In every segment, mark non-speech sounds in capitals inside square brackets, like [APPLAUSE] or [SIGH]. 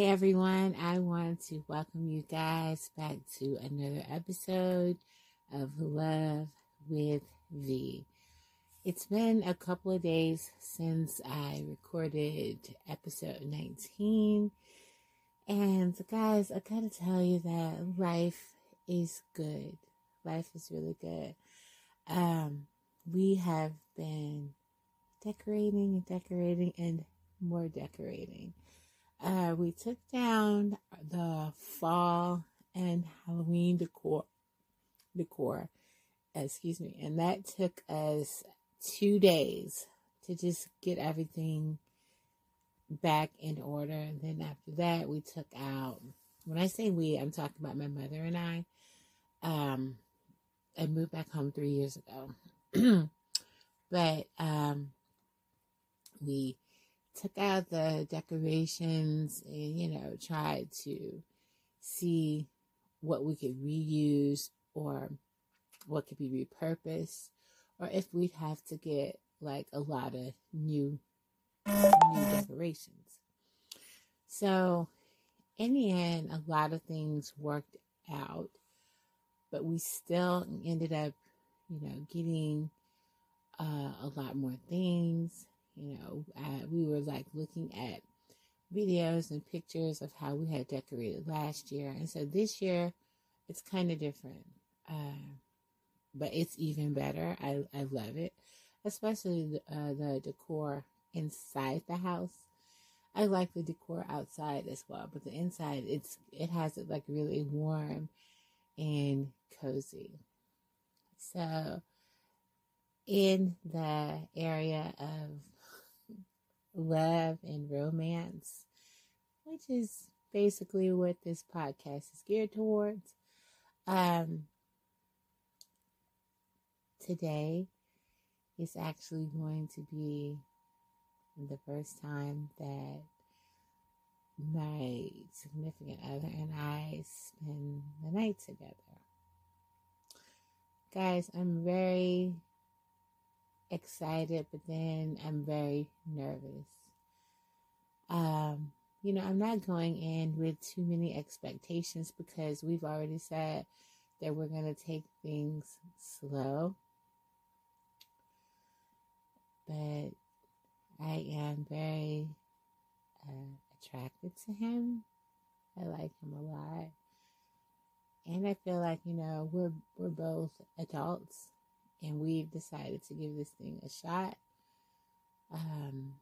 Hi, everyone. I want to welcome you guys back to another episode of Love with V. It's been a couple of days since I recorded episode 19. And guys, I gotta tell you that life is good. Life is really good. Um, we have been decorating and decorating and more decorating. Uh, we took down the fall and Halloween decor, decor, excuse me, and that took us two days to just get everything back in order. And then after that, we took out, when I say we, I'm talking about my mother and I. Um, I moved back home three years ago. [CLEARS THROAT] but um, we took out the decorations and, you know, tried to see what we could reuse or what could be repurposed or if we'd have to get like a lot of new new decorations. So in the end, a lot of things worked out, but we still ended up, you know, getting uh, a lot more things. You know, uh, we were like looking at videos and pictures of how we had decorated last year. And so this year, it's kind of different. Uh, but it's even better. I, I love it, especially the, uh, the decor inside the house. I like the decor outside as well, but the inside, it's it has it like really warm and cozy. So, in the area of love and romance, which is basically what this podcast is geared towards, um, today is actually going to be the first time that my significant other and I spend the night together. Guys, I'm very excited, but then I'm very nervous. Um, you know, I'm not going in with too many expectations because we've already said that we're going to take things slow but I am very uh, attracted to him. I like him a lot. And I feel like, you know, we're we're both adults and we've decided to give this thing a shot. Um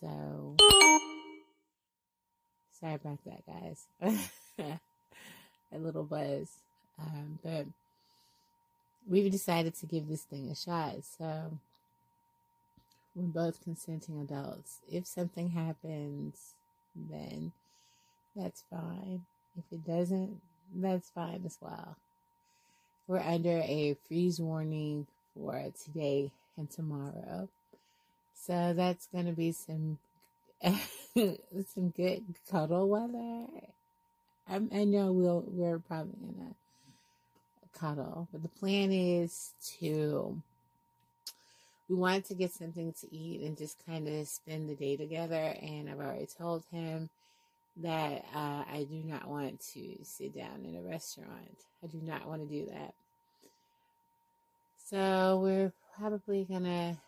so sorry about that guys. [LAUGHS] a little buzz. Um, but we've decided to give this thing a shot. So we're both consenting adults. If something happens, then that's fine. If it doesn't, that's fine as well. We're under a freeze warning for today and tomorrow. So that's going to be some [LAUGHS] some good cuddle weather. I, I know we'll we're probably gonna cuddle, but the plan is to we wanted to get something to eat and just kind of spend the day together. And I've already told him that uh, I do not want to sit down in a restaurant. I do not want to do that. So we're probably gonna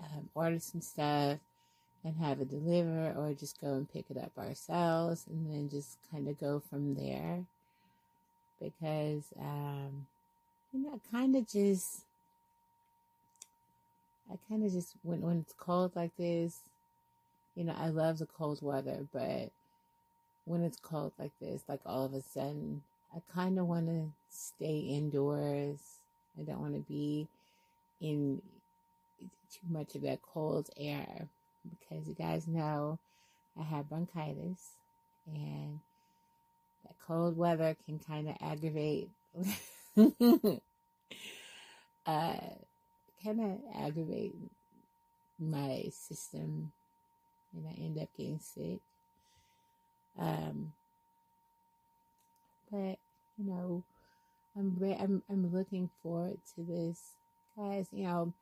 um, order some stuff and have it delivered, or just go and pick it up ourselves, and then just kind of go from there. Because um, you know, kind of just I kind of just when when it's cold like this, you know, I love the cold weather, but when it's cold like this, like all of a sudden, I kind of want to stay indoors. I don't want to be in too much of that cold air because you guys know I have bronchitis and that cold weather can kind of aggravate [LAUGHS] uh kind of aggravate my system and I end up getting sick. Um, but you know, I'm re- I'm I'm looking forward to this, guys. You know,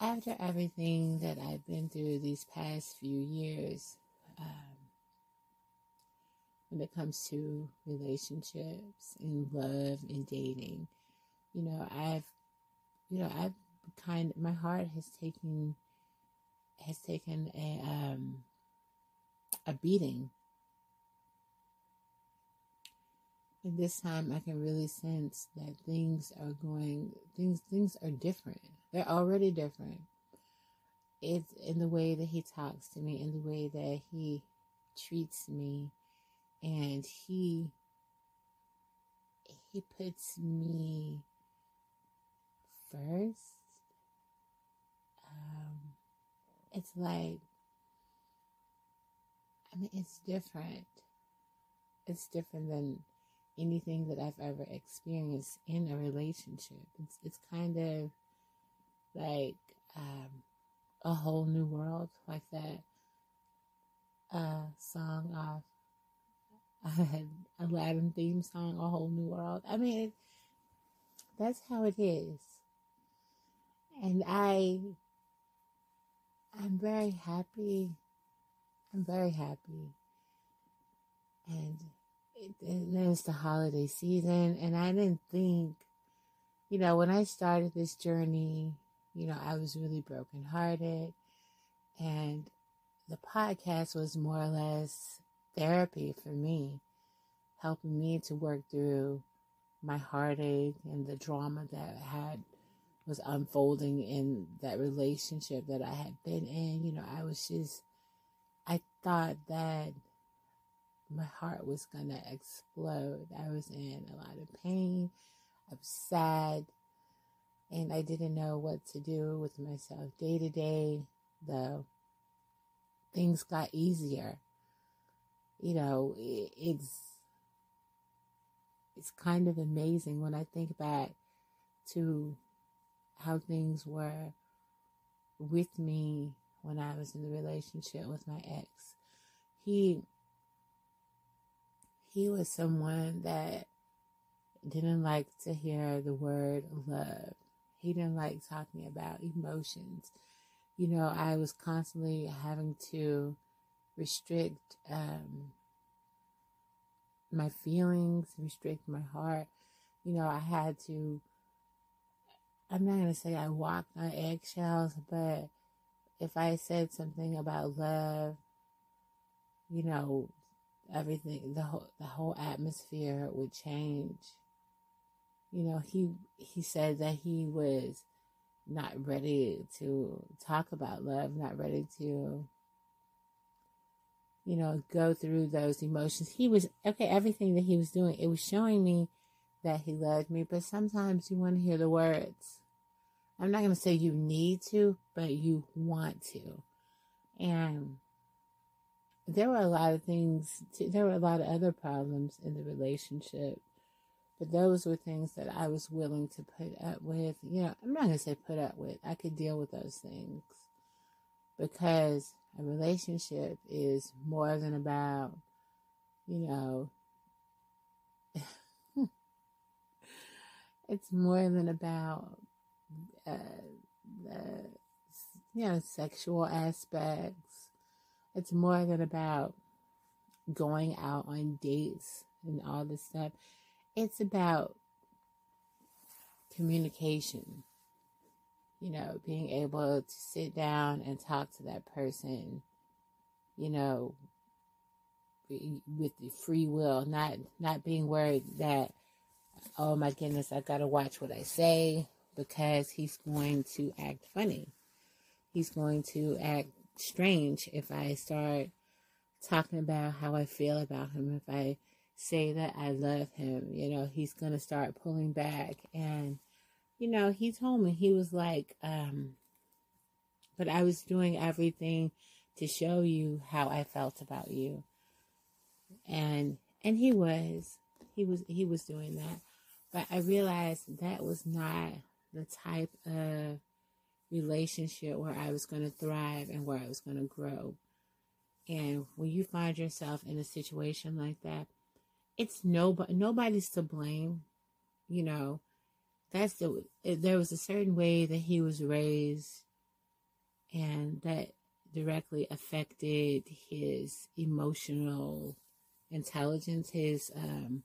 after everything that I've been through these past few years, um, when it comes to relationships and love and dating, you know, I've, you know, I've kind my heart has taken has taken a um a beating. And this time I can really sense that things are going things things are different. They're already different. It's in the way that he talks to me, in the way that he treats me, and he he puts me first. Um, it's like, I mean, it's different. It's different than anything that I've ever experienced in a relationship. It's it's kind of like um, a whole new world, like that uh, song off [LAUGHS] Aladdin theme song, a whole new world. I mean, that's how it is, and I, I'm very happy. I'm very happy, and it, it is the holiday season, and I didn't think, you know, when I started this journey, you know, I was really brokenhearted, and the podcast was more or less therapy for me, helping me to work through my heartache and the drama that had was unfolding in that relationship that I had been in. You know, I was just, I thought that my heart was gonna explode. I was in a lot of pain. I was sad, and I didn't know what to do with myself day to day. The things got easier you know, it's it's kind of amazing when I think back to how things were with me when I was in the relationship with my ex. He he was someone that didn't like to hear the word love. He didn't like talking about emotions. You know, I was constantly having to restrict um, my feelings, restrict my heart. You know, I had to, I'm not to say I walked on eggshells, but if I said something about love, you know, everything, the whole, the whole atmosphere would change. You know, he, he said that he was not ready to talk about love, not ready to you know, go through those emotions. He was, okay, everything that he was doing, it was showing me that he loved me, but sometimes you want to hear the words. I'm not going to say you need to, but you want to. And there were a lot of things, too, there were a lot of other problems in the relationship, but those were things that I was willing to put up with. You know, I'm not going to say put up with, I could deal with those things because a relationship is more than about, you know, it's more than about uh, the, you know, sexual aspects. It's more than about going out on dates and all this stuff. It's about communication you know, being able to sit down and talk to that person, you know, with the free will, not not being worried that, oh my goodness, I gotta watch what I say because he's going to act funny. He's going to act strange if I start talking about how I feel about him. If I say that I love him, you know, he's gonna start pulling back and you know, he told me, he was like, um, but I was doing everything to show you how I felt about you. And, and he was, he was, he was doing that. But I realized that was not the type of relationship where I was going to thrive and where I was going to grow. And when you find yourself in a situation like that, it's nobody, nobody's to blame. You know, that's the there was a certain way that he was raised and that directly affected his emotional intelligence. His um,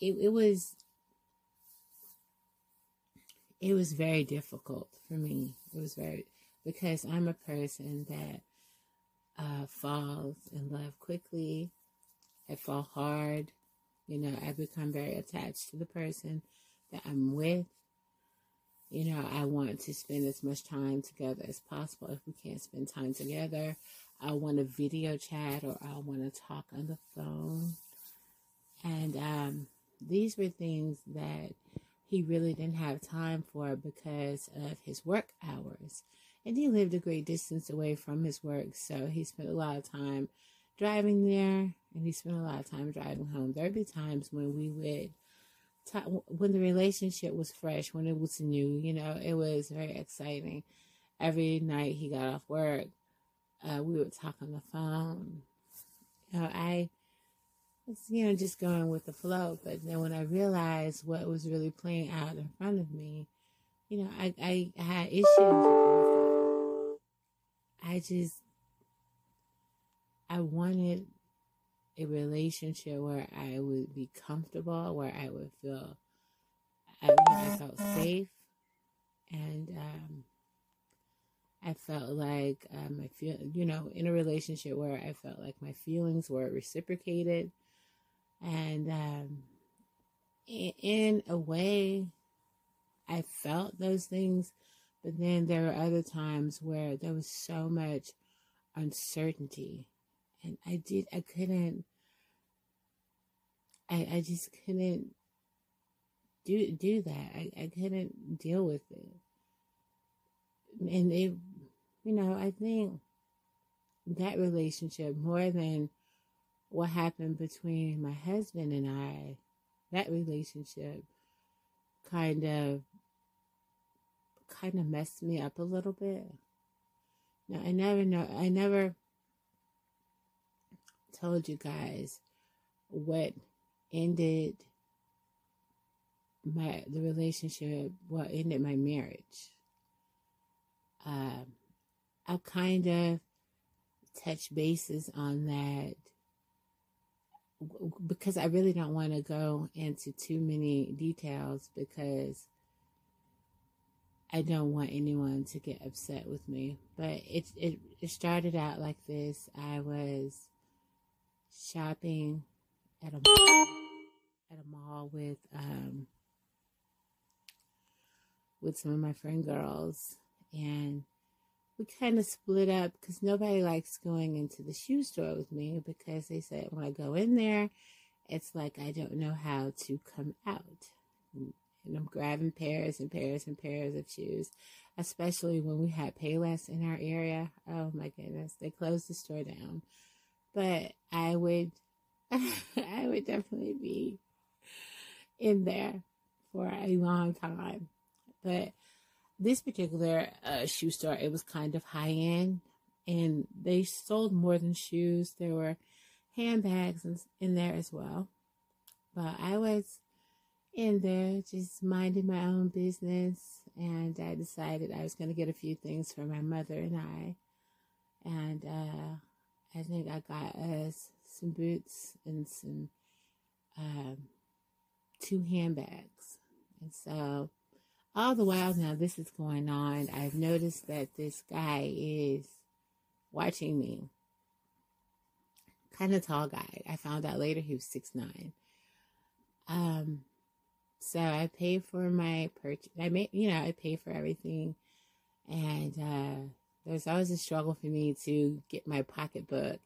it, it was it was very difficult for me. It was very because I'm a person that uh, falls in love quickly. I fall hard. You know, I become very attached to the person that I'm with. You know, I want to spend as much time together as possible. If we can't spend time together, I want to video chat or I want to talk on the phone. And um, these were things that he really didn't have time for because of his work hours. And he lived a great distance away from his work, so he spent a lot of time driving there and he spent a lot of time driving home. There'd be times when we would when the relationship was fresh, when it was new, you know, it was very exciting. Every night he got off work, uh, we would talk on the phone. You know, I was, you know, just going with the flow. But then when I realized what was really playing out in front of me, you know, I, I, had issues. I just, I wanted a relationship where I would be comfortable, where I would feel I, I felt safe, and um, I felt like um, I feel you know in a relationship where I felt like my feelings were reciprocated, and um, in, a way, I felt those things, but then there were other times where there was so much uncertainty and I did I couldn't I I just couldn't do do that. I, I couldn't deal with it. And it you know, I think that relationship more than what happened between my husband and I, that relationship kind of kind of messed me up a little bit. Now I never know I never told you guys what ended my the relationship what ended my marriage um i'll kind of touch bases on that because i really don't want to go into too many details because i don't want anyone to get upset with me. But it it, it started out like this. I was shopping at a mall, at a mall with um with some of my friend girls. And we kind of split up because nobody likes going into the shoe store with me because they said when I go in there, it's like I don't know how to come out. And I'm grabbing pairs and pairs and pairs of shoes, especially when we had Payless in our area. Oh my goodness, they closed the store down but I would, [LAUGHS] I would definitely be in there for a long time. But this particular uh, shoe store, it was kind of high end, and they sold more than shoes. There were handbags in there as well. But I was in there just minding my own business, and I decided I was going to get a few things for my mother and I. And uh, I think I got us some boots and some um, two handbags. And so all the while now this is going on, I've noticed that this guy is watching me. Kind of tall guy. I found out later he was six nine. Um, so I paid for my purchase. I made, you know, I paid for everything, and uh, there's always a struggle for me to get my pocketbook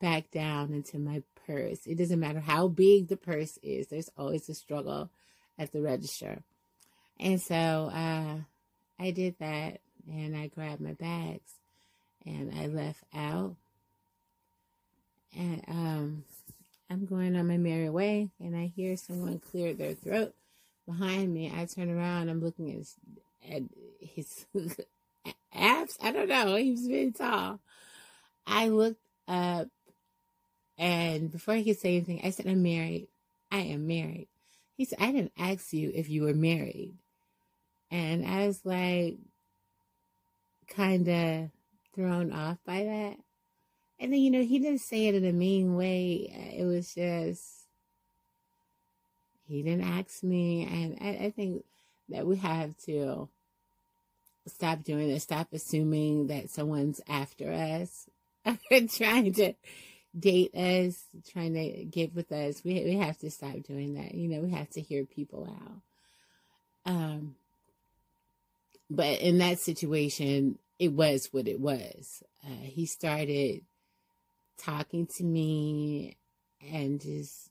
back down into my purse. It doesn't matter how big the purse is, there's always a struggle at the register. And so uh, I did that and I grabbed my bags and I left out. And um, I'm going on my merry way and I hear someone clear their throat behind me. I turn around, I'm looking at his, at his [LAUGHS] abs. I don't know. He was very tall. I looked up and before he could say anything, I said, I'm married. I am married. He said, I didn't ask you if you were married. And I was like, kind of thrown off by that. And then, you know, he didn't say it in a mean way. It was just, he didn't ask me. And I, I think that we have to stop doing this, stop assuming that someone's after us, [LAUGHS] trying to date us, trying to get with us. We, we have to stop doing that. You know, we have to hear people out. Um, but in that situation, it was what it was. Uh, he started talking to me and just,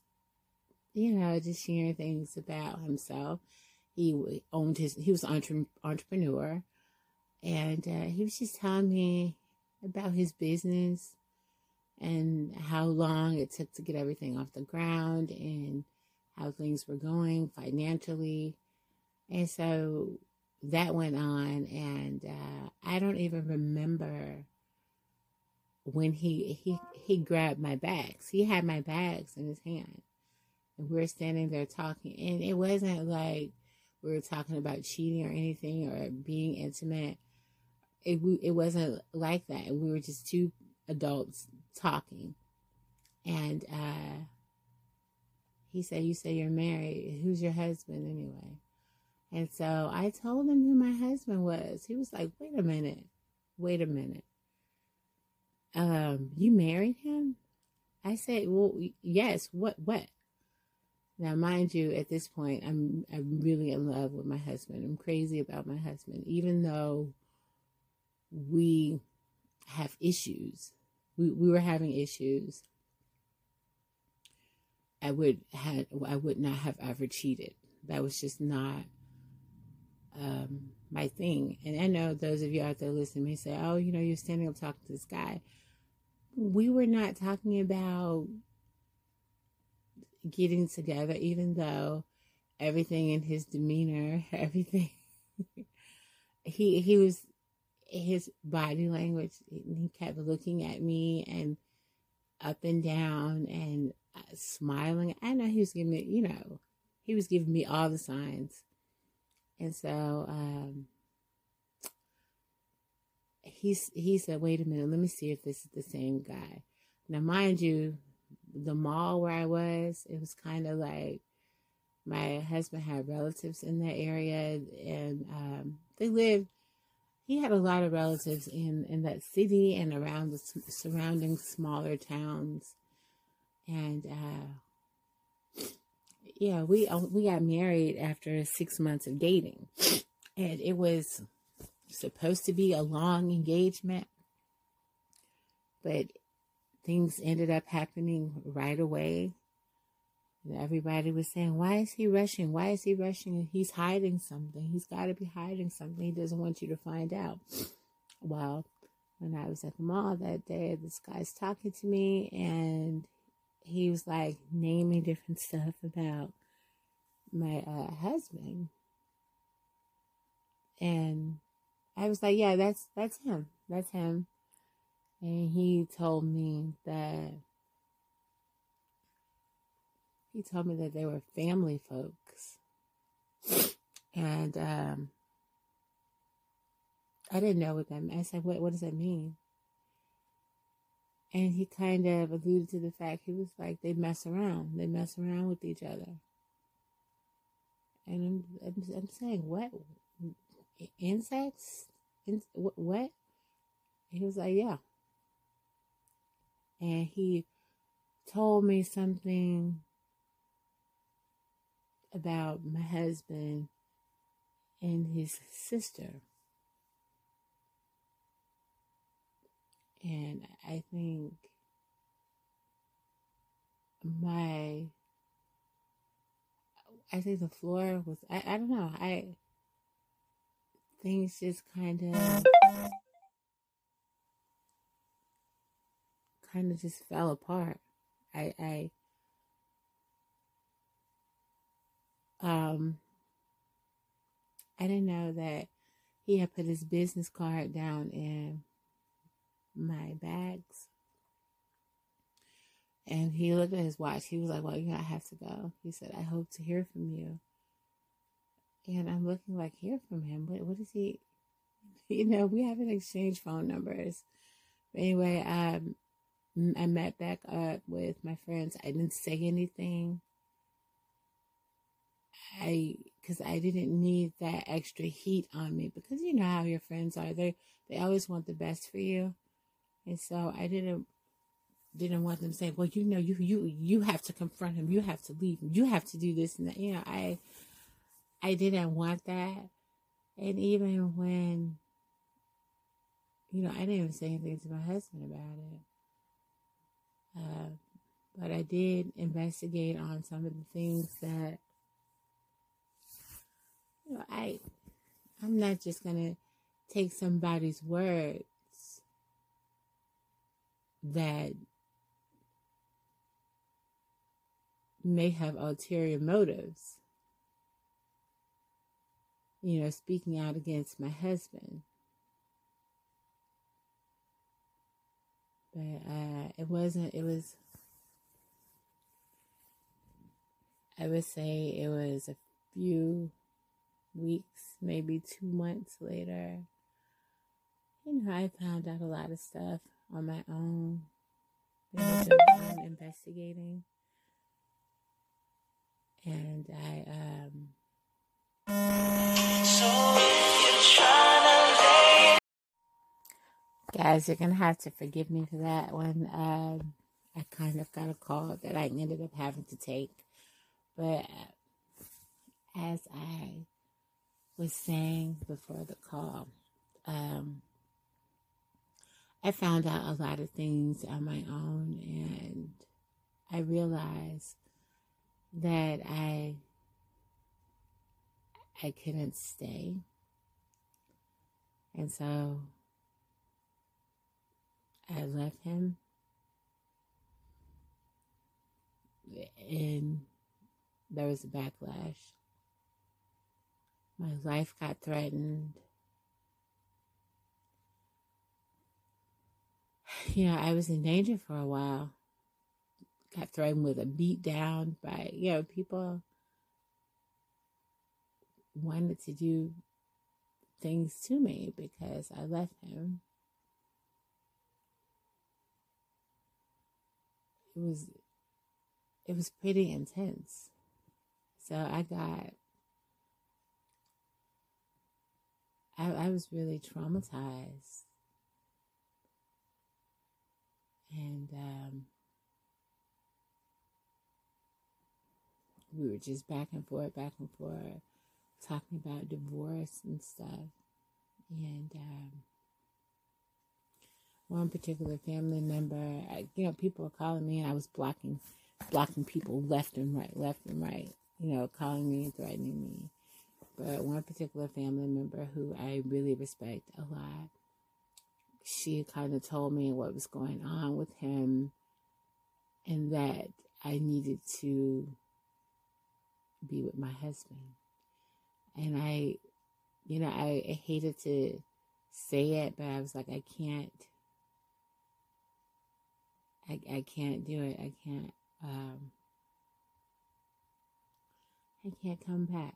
you know, just sharing things about himself. He owned his, he was an entrepreneur. And uh, he was just telling me about his business and how long it took to get everything off the ground and how things were going financially. And so that went on, and uh, I don't even remember when he he he grabbed my bags. He had my bags in his hand, and we are standing there talking. And it wasn't like we were talking about cheating or anything or being intimate. It it wasn't like that. We were just two adults talking, and uh, he said, "You say you're married. Who's your husband anyway?" And so I told him who my husband was. He was like, wait a minute. Wait a minute. Um, you married him? I said, well, yes. What, what? Now, mind you, at this point, I'm, I'm really in love with my husband. I'm crazy about my husband, even though we have issues. We, we were having issues. I would had I would not have ever cheated. That was just not um, my thing. And I know those of you out there listening may say, oh, you know, you're standing up talking to this guy. We were not talking about getting together, even though everything in his demeanor, [LAUGHS] everything, he, he was, his body language, he kept looking at me and up and down and uh, smiling. I know he was giving me, you know, he was giving me all the signs and so um, he said, "Wait a minute, let me see if this is the same guy." Now, mind you, the mall where I was, it was kind of like my husband had relatives in that area, and um, they lived. He had a lot of relatives in in that city and around the surrounding smaller towns, and uh, yeah, we uh, we got married after six months of dating, and it was supposed to be a long engagement, but things ended up happening right away. And everybody was saying, "Why is he rushing? Why is he rushing? He's hiding something. He's got to be hiding something. He doesn't want you to find out." Well, when I was at the mall that day, this guy's talking to me, and he was like naming different stuff about my uh, husband. And I was like, yeah, that's that's him. That's him. And he told me that he told me that they were family folks. And um I didn't know what that meant. I said, what what does that mean? And he kind of alluded to the fact he was like, they mess around. They mess around with each other. And I'm, I'm, I'm saying, what? Insects? In, what? He was like, yeah. And he told me something about my husband and his sister. And I think my, I think the floor was, I, I don't know, I, things just kind of, kind of just fell apart. I, I, um, I didn't know that he had put his business card down in my bags. And he looked at his watch. He was like, Well, you know, I have to go. He said, I hope to hear from you. And I'm looking like, Hear from him? What, what is he? [LAUGHS] you know, we haven't exchanged phone numbers. But anyway, um, I met back up with my friends. I didn't say anything. I, because I didn't need that extra heat on me because you know how your friends are. They they always want the best for you, and so I didn't didn't want them saying, well, you know, you you you have to confront him, you have to leave him, you have to do this and that. You know, I I didn't want that, and even when you know, I didn't even say anything to my husband about it. Uh, but I did investigate on some of the things that you know, I I'm not just gonna take somebody's words that may have ulterior motives. You know, speaking out against my husband. But uh, it wasn't, it was, I would say it was a few weeks, maybe two months later. You know, I found out a lot of stuff on my own, investigating. And I, um, Guys, you're gonna have to forgive me for that one. Um, I kind of got a call that I ended up having to take, but as I was saying before the call, um, I found out a lot of things on my own, and I realized that I I couldn't stay, and so I left him. And there was a backlash. My life got threatened. Yeah, I was in danger for a while. Got threatened with a beat down by, you know, people wanted to do things to me because I left him. it was it was pretty intense. So I got I, I was really traumatized. And um, we were just back and forth, back and forth, talking about divorce and stuff. And um, one particular family member, you know, people were calling me and I was blocking, blocking people left and right, left and right, you know, calling me and threatening me. But one particular family member who I really respect a lot, she kind of told me what was going on with him and that I needed to be with my husband. And I, you know, I, I hated to say it, but I was like, I can't I, I can't do it. I can't, um, I can't come back.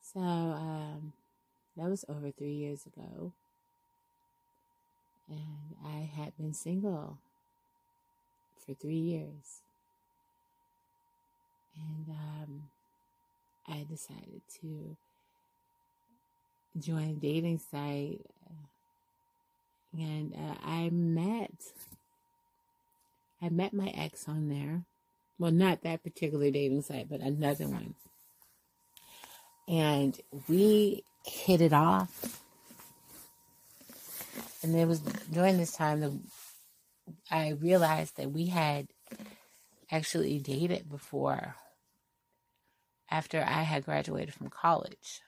So, um, that was over three years ago. And I had been single for three years. And um, I decided to join a dating site and uh, I met I met my ex on there. Well, not that particular dating site, but another one. And we hit it off. And it was during this time that I realized that we had actually dated before after I had graduated from college.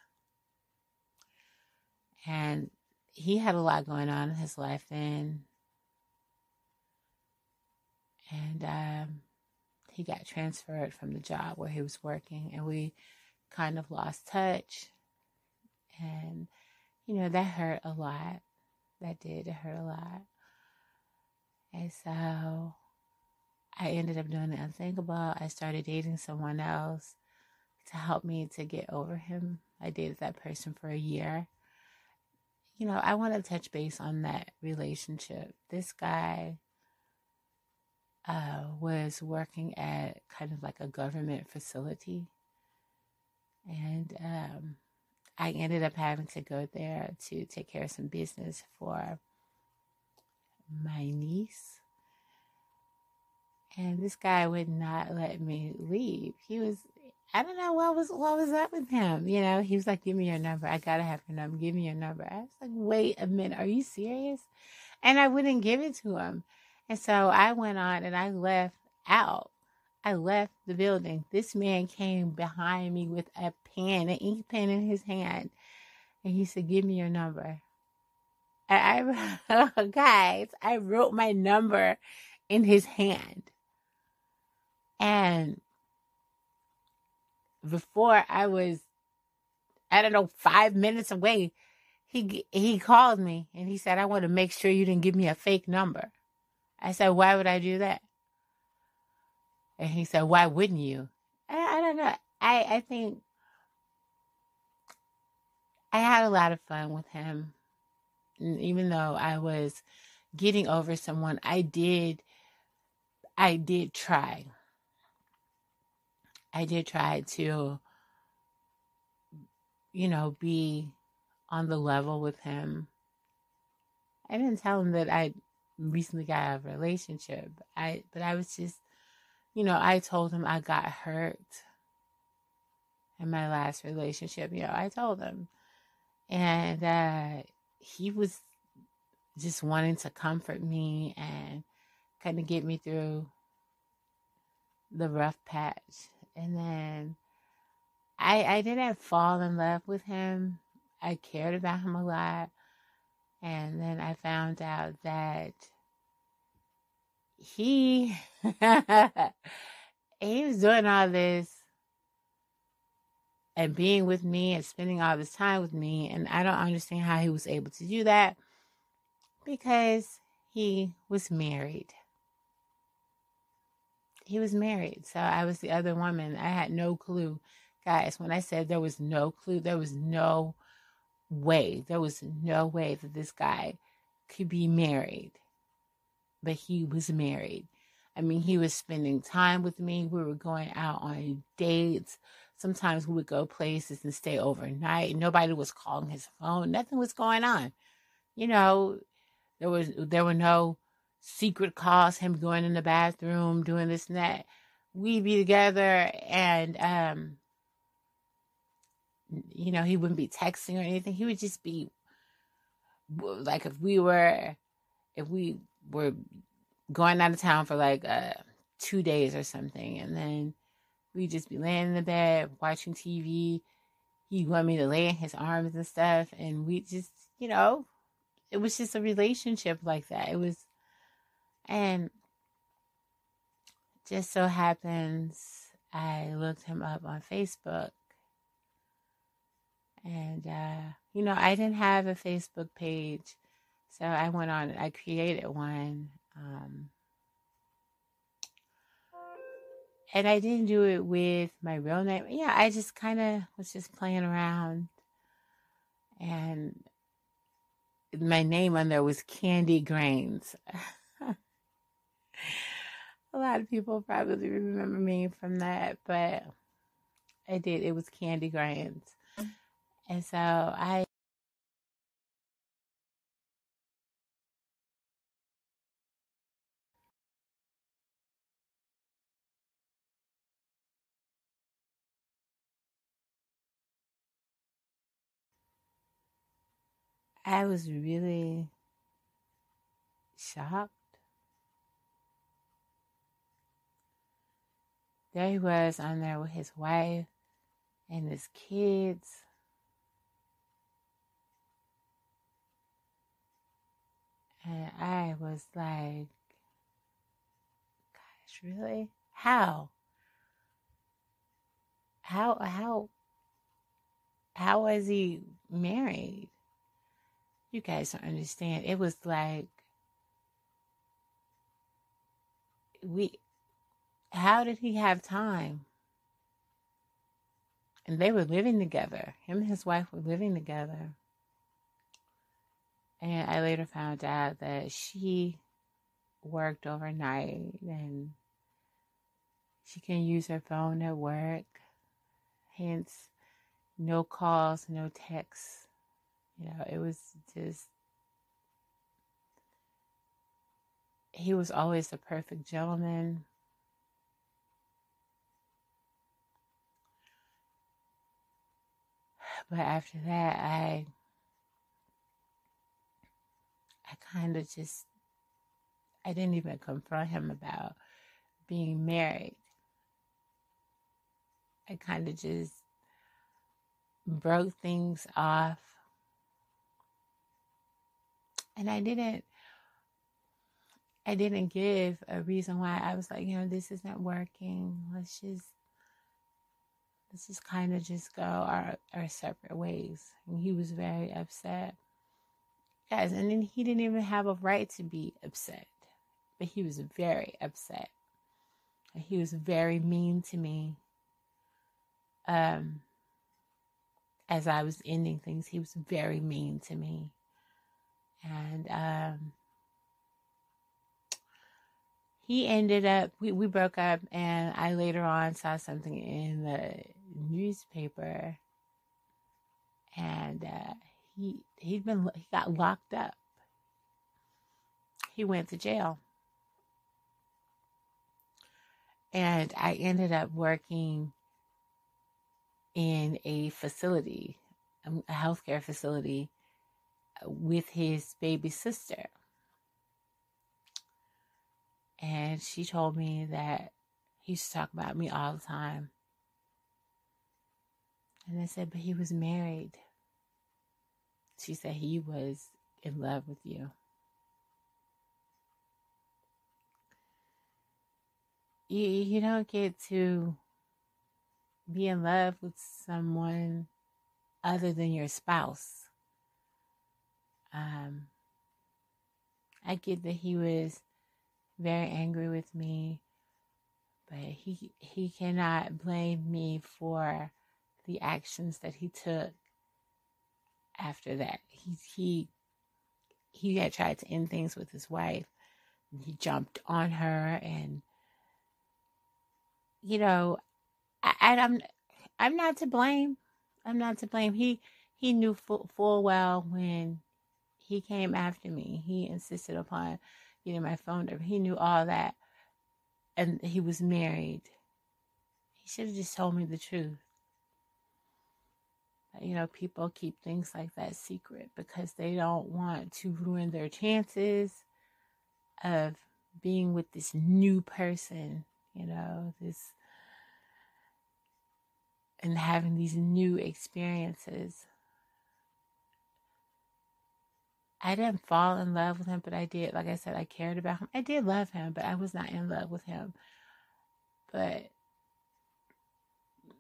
And he had a lot going on in his life then. And um, he got transferred from the job where he was working, and we kind of lost touch. And, you know, that hurt a lot. That did, it hurt a lot. And so I ended up doing the unthinkable. I started dating someone else to help me to get over him. I dated that person for a year. You know, I want to touch base on that relationship. This guy uh, was working at kind of like a government facility. And um, I ended up having to go there to take care of some business for my niece. And this guy would not let me leave. He was I don't know what was what was up with him. You know, he was like, "Give me your number. I gotta have your number. Give me your number." I was like, "Wait a minute. Are you serious?" And I wouldn't give it to him. And so I went on and I left out. I left the building. This man came behind me with a pen, an ink pen in his hand, and he said, "Give me your number." And I, [LAUGHS] guys, I wrote my number in his hand, and before I was, I don't know, five minutes away, he he called me and he said, "I want to make sure you didn't give me a fake number." I said, "Why would I do that?" And he said, "Why wouldn't you?" I, I don't know. I I think I had a lot of fun with him, and even though I was getting over someone, I did. I did try. I did try to, you know, be on the level with him. I didn't tell him that I recently got out of a relationship. I but I was just, you know, I told him I got hurt in my last relationship. You know, I told him, and uh, he was just wanting to comfort me and kind of get me through the rough patch and then I I didn't fall in love with him. I cared about him a lot. And then I found out that he [LAUGHS] he was doing all this and being with me and spending all this time with me and I don't understand how he was able to do that because he was married he was married. So I was the other woman. I had no clue. Guys, when I said there was no clue, there was no way. There was no way that this guy could be married. But he was married. I mean, he was spending time with me. We were going out on dates. Sometimes we would go places and stay overnight. Nobody was calling his phone. Nothing was going on. You know, there was there were no secret calls, him going in the bathroom, doing this and that. We'd be together and, um, you know, he wouldn't be texting or anything. He would just be like if we were, if we were going out of town for like uh, two days or something, and then we'd just be laying in the bed watching TV. He wanted me to lay in his arms and stuff, and we just, you know, it was just a relationship like that. It was and just so happens I looked him up on Facebook. And, uh, you know, I didn't have a Facebook page. So I went on, I created one. Um, and I didn't do it with my real name. Yeah, I just kind of was just playing around. And my name on there was Candy Grains. [LAUGHS] a lot of people probably remember me from that, but I did. It was Candy Grains. Mm. And so I I was really shocked There he was on there with his wife and his kids. And I was like, gosh, really? How? How, how, how was he married? You guys don't understand. It was like, we, how did he have time? and they were living together. Him and his wife were living together. And I later found out that she worked overnight and she can use her phone at work. Hence, no calls, no texts. You know, it was just, he was always the perfect gentleman. But after that, I, I kind of just, I didn't even confront him about being married. I kind of just broke things off. And I didn't I didn't give a reason why I was like, you know, this isn't working. Let's just let's just kind of just go our our separate ways. And he was very upset. Guys, and then he didn't even have a right to be upset. But he was very upset. And He was very mean to me. Um as I was ending things, he was very mean to me. And um, he ended up, we, we broke up, and I later on saw something in the newspaper. And uh, he he'd been he got locked up. He went to jail. And I ended up working in a facility, um, a healthcare facility, with his baby sister. And she told me that he used to talk about me all the time. And I said, but he was married. She said he was in love with you. You, you don't get to be in love with someone other than your spouse. Um, I get that he was very angry with me, but he he cannot blame me for the actions that he took after that. He he he had tried to end things with his wife. He jumped on her and you know, I, I'm I'm not to blame. I'm not to blame. He he knew full, full well when he came after me. He insisted upon getting my phone number. He knew all that, and he was married. He should have just told me the truth. But, you know, people keep things like that secret because they don't want to ruin their chances of being with this new person. You know, this and having these new experiences. I didn't fall in love with him, but I did. Like I said, I cared about him. I did love him, but I was not in love with him. But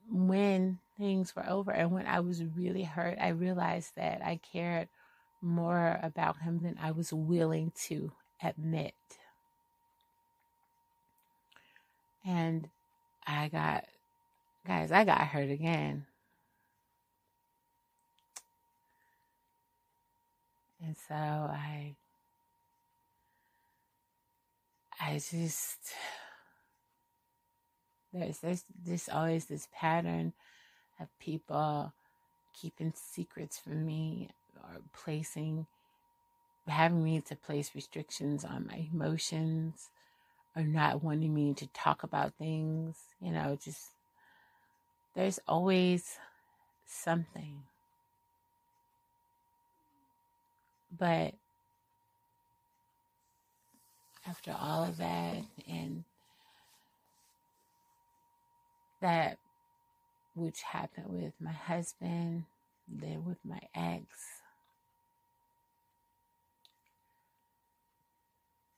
when things were over and when I was really hurt, I realized that I cared more about him than I was willing to admit. And I got Guys, I got hurt again. And so I I just there's there's just always this pattern of people keeping secrets from me or placing having me to place restrictions on my emotions or not wanting me to talk about things, you know, just there's always something. But after all of that and that which happened with my husband, then with my ex,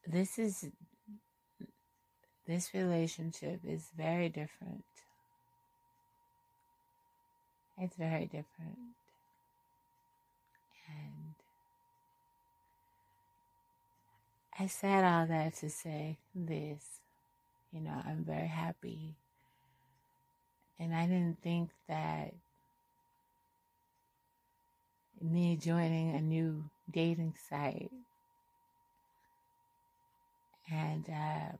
this is this relationship is very different it's very different. And I said all that to say this. You know, I'm very happy. And I didn't think that me joining a new dating site and uh,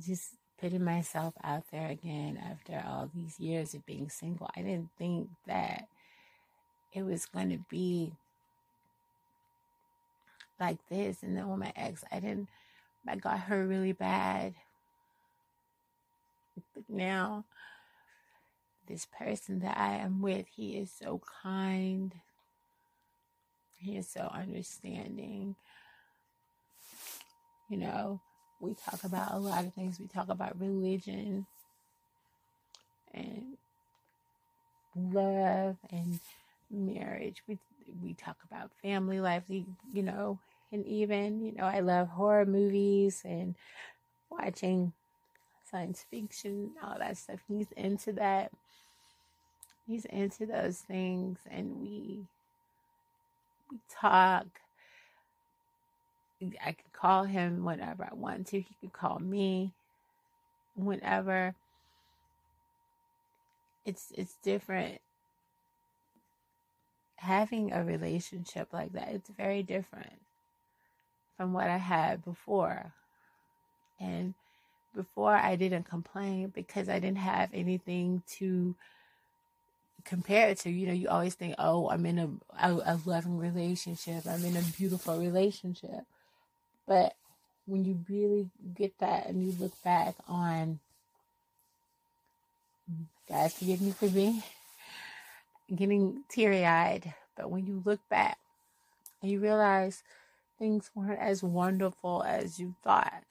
just putting myself out there again after all these years of being single, I didn't think that it was going to be like this. And then with my ex, I didn't, I got hurt really bad. But now, this person that I am with, he is so kind. He is so understanding. You know, we talk about a lot of things. We talk about religion and love and marriage. We we talk about family life, We, you know, and even, you know, I love horror movies and watching science fiction, all that stuff. He's into that. He's into those things and we we talk. I could call him whenever I want to. He could call me whenever. It's it's different having a relationship like that. It's very different from what I had before. And before I didn't complain because I didn't have anything to compare it to. You know, you always think, oh, I'm in a, a, a loving relationship, I'm in a beautiful relationship. But when you really get that and you look back on, guys, forgive me for being getting teary eyed, but when you look back and you realize things weren't as wonderful as you thought.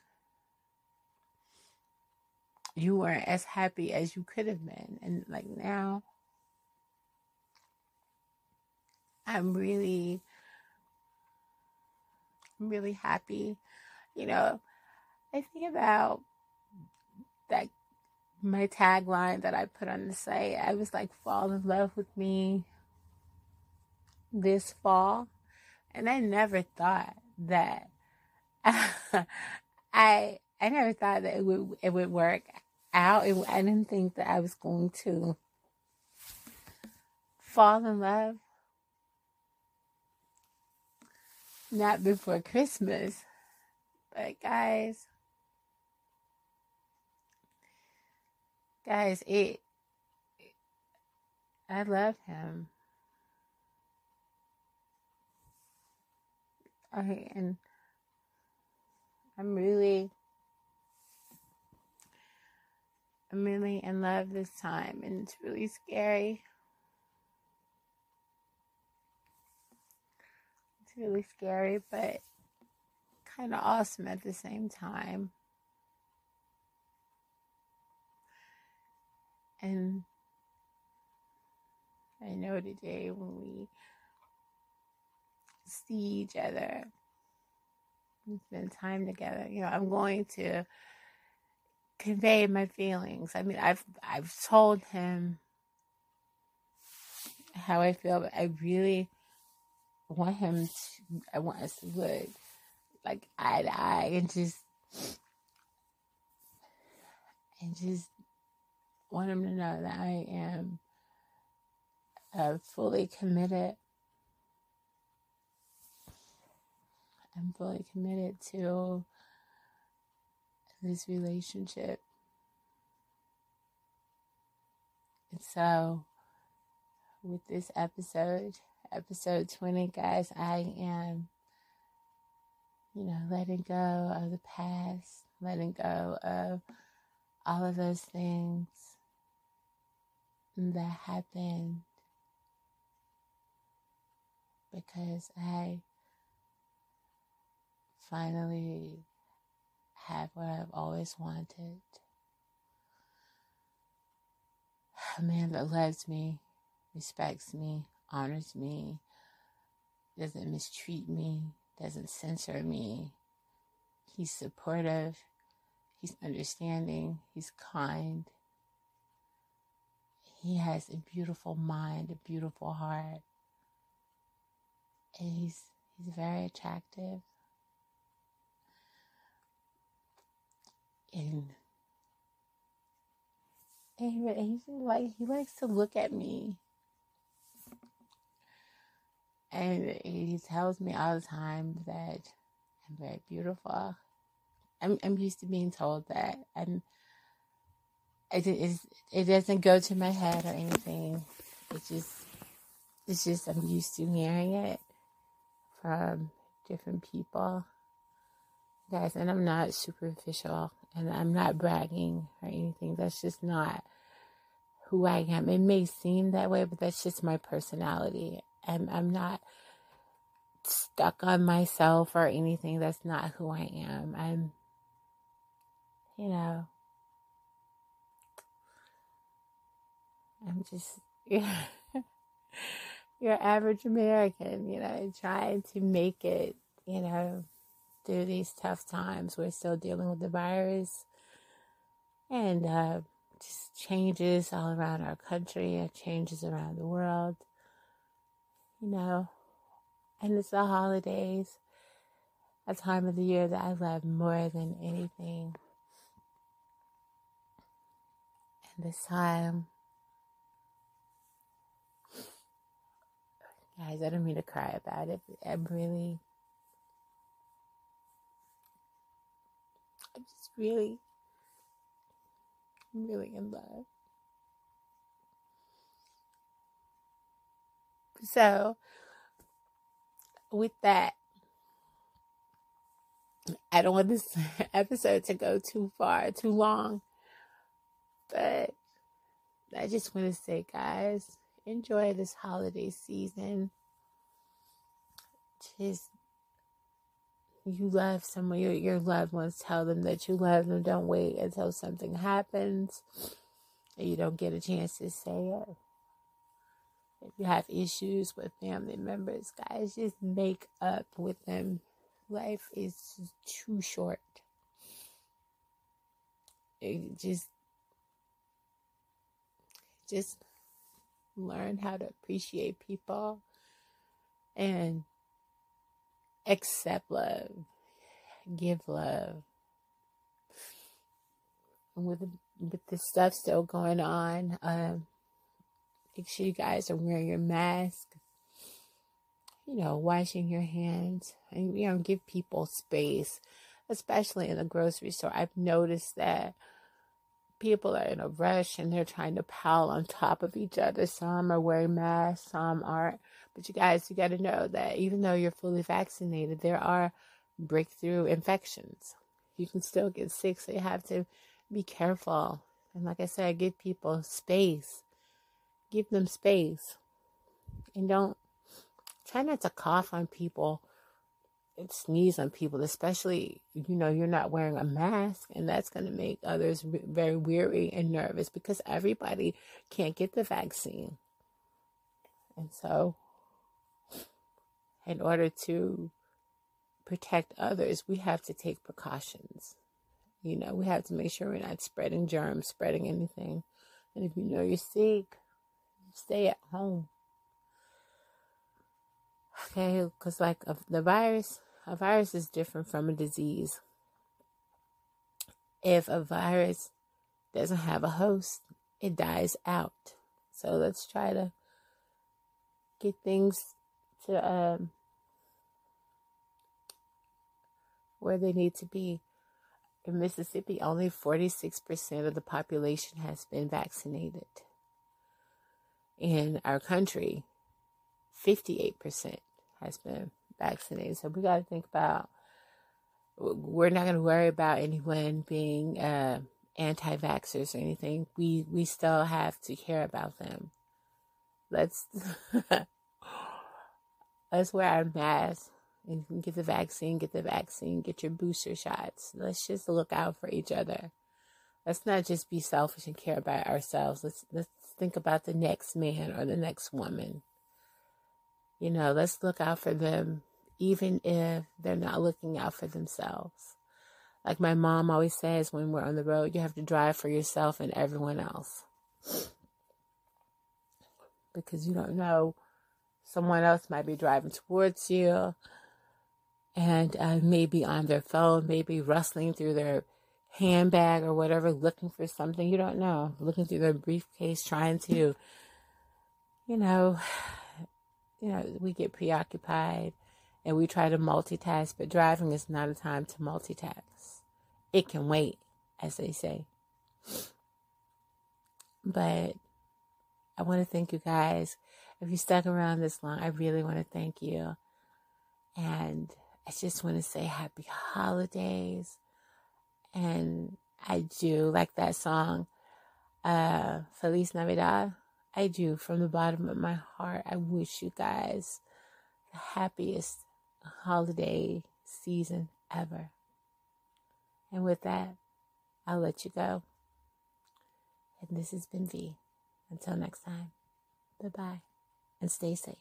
You weren't as happy as you could have been. And like now, I'm really, really happy. You know, I think about that, my tagline that I put on the site. I was like, fall in love with me this fall and I never thought that [LAUGHS] I I never thought that it would it would work out. It, I didn't think that I was going to fall in love. Not before Christmas. But guys, guys, it I love him. Okay, and I'm really, I'm really in love this time, and it's really scary. It's really scary, but kind of awesome at the same time. And I know today when we see each other spend time together. You know, I'm going to convey my feelings. I mean, I've I've told him how I feel, but I really want him to. I want us to look like eye to eye and just and just want him to know that I am uh, fully committed I'm fully committed to this relationship. And so, with this episode, episode 20, guys, I am, you know, letting go of the past, letting go of all of those things that happened because I finally have what I've always wanted. A man that loves me, respects me, honors me, doesn't mistreat me, doesn't censor me. He's supportive, he's understanding, he's kind. He has a beautiful mind, a beautiful heart. And he's he's very attractive. And And he, like he likes to look at me. And he tells me all the time that I'm very beautiful. I'm I'm used to being told that. I'm it, it, it doesn't go to my head or anything. It just it's just I'm used to hearing it from different people. Guys, and I'm not superficial and I'm not bragging or anything. That's just not who I am. It may seem that way, but that's just my personality. I'm I'm not stuck on myself or anything. That's not who I am. I'm you know I'm just [LAUGHS] yeah your average American, you know, trying to make it, you know, through these tough times. We're still dealing with the virus and uh, just changes all around our country, changes around the world, you know. And it's the holidays, a time of the year that I love more than anything. And this time, Guys, I don't mean to cry about it. I'm really, I'm just really, really in love. So, with that, I don't want this [LAUGHS] episode to go too far, too long, but I just want to say, guys, enjoy this holiday season. Just you love someone, your, your loved ones, tell them that you love them. Don't wait until something happens and you don't get a chance to say it. If you have issues with family members, guys, just make up with them. Life is too short. It just, just learn how to appreciate people and accept love, give love. And with with the stuff still going on, um, make sure you guys are wearing your mask. You know, washing your hands, and you know, give people space, especially in the grocery store. I've noticed that people are in a rush and they're trying to pile on top of each other. Some are wearing masks, some aren't. But you guys, you got to know that even though you're fully vaccinated, there are breakthrough infections. You can still get sick, so you have to be careful. And like I said, give people space. Give them space. And don't try not to cough on people and sneeze on people, especially, you know, you're not wearing a mask, and that's going to make others very weary and nervous because everybody can't get the vaccine. And so, in order to protect others, we have to take precautions. You know, we have to make sure we're not spreading germs, spreading anything. And if you know you're sick, stay at home. Okay, because like the virus, a virus is different from a disease. If a virus doesn't have a host, it dies out. So let's try to get things to um, where they need to be. In Mississippi, only 46% of the population has been vaccinated. In our country, 58% has been vaccinated. So we got to think about. We're not going to worry about anyone being uh, anti-vaxxers or anything. We we still have to care about them. Let's [LAUGHS] let's wear our masks and get the vaccine. Get the vaccine. Get your booster shots. Let's just look out for each other. Let's not just be selfish and care about ourselves. Let's let's think about the next man or the next woman. You know, let's look out for them even if they're not looking out for themselves. Like my mom always says when we're on the road, you have to drive for yourself and everyone else. Because you don't know, someone else might be driving towards you and uh, maybe on their phone, maybe rustling through their handbag or whatever, looking for something you don't know, looking through their briefcase, trying to, you know, [SIGHS] you know, we get preoccupied and we try to multitask, but driving is not a time to multitask. It can wait, as they say. But I want to thank you guys. If you stuck around this long, I really want to thank you. And I just want to say happy holidays. And I do like that song, uh, Feliz Navidad. I do from the bottom of my heart. I wish you guys the happiest holiday season ever. And with that, I'll let you go. And this has been V. Until next time, bye bye and stay safe.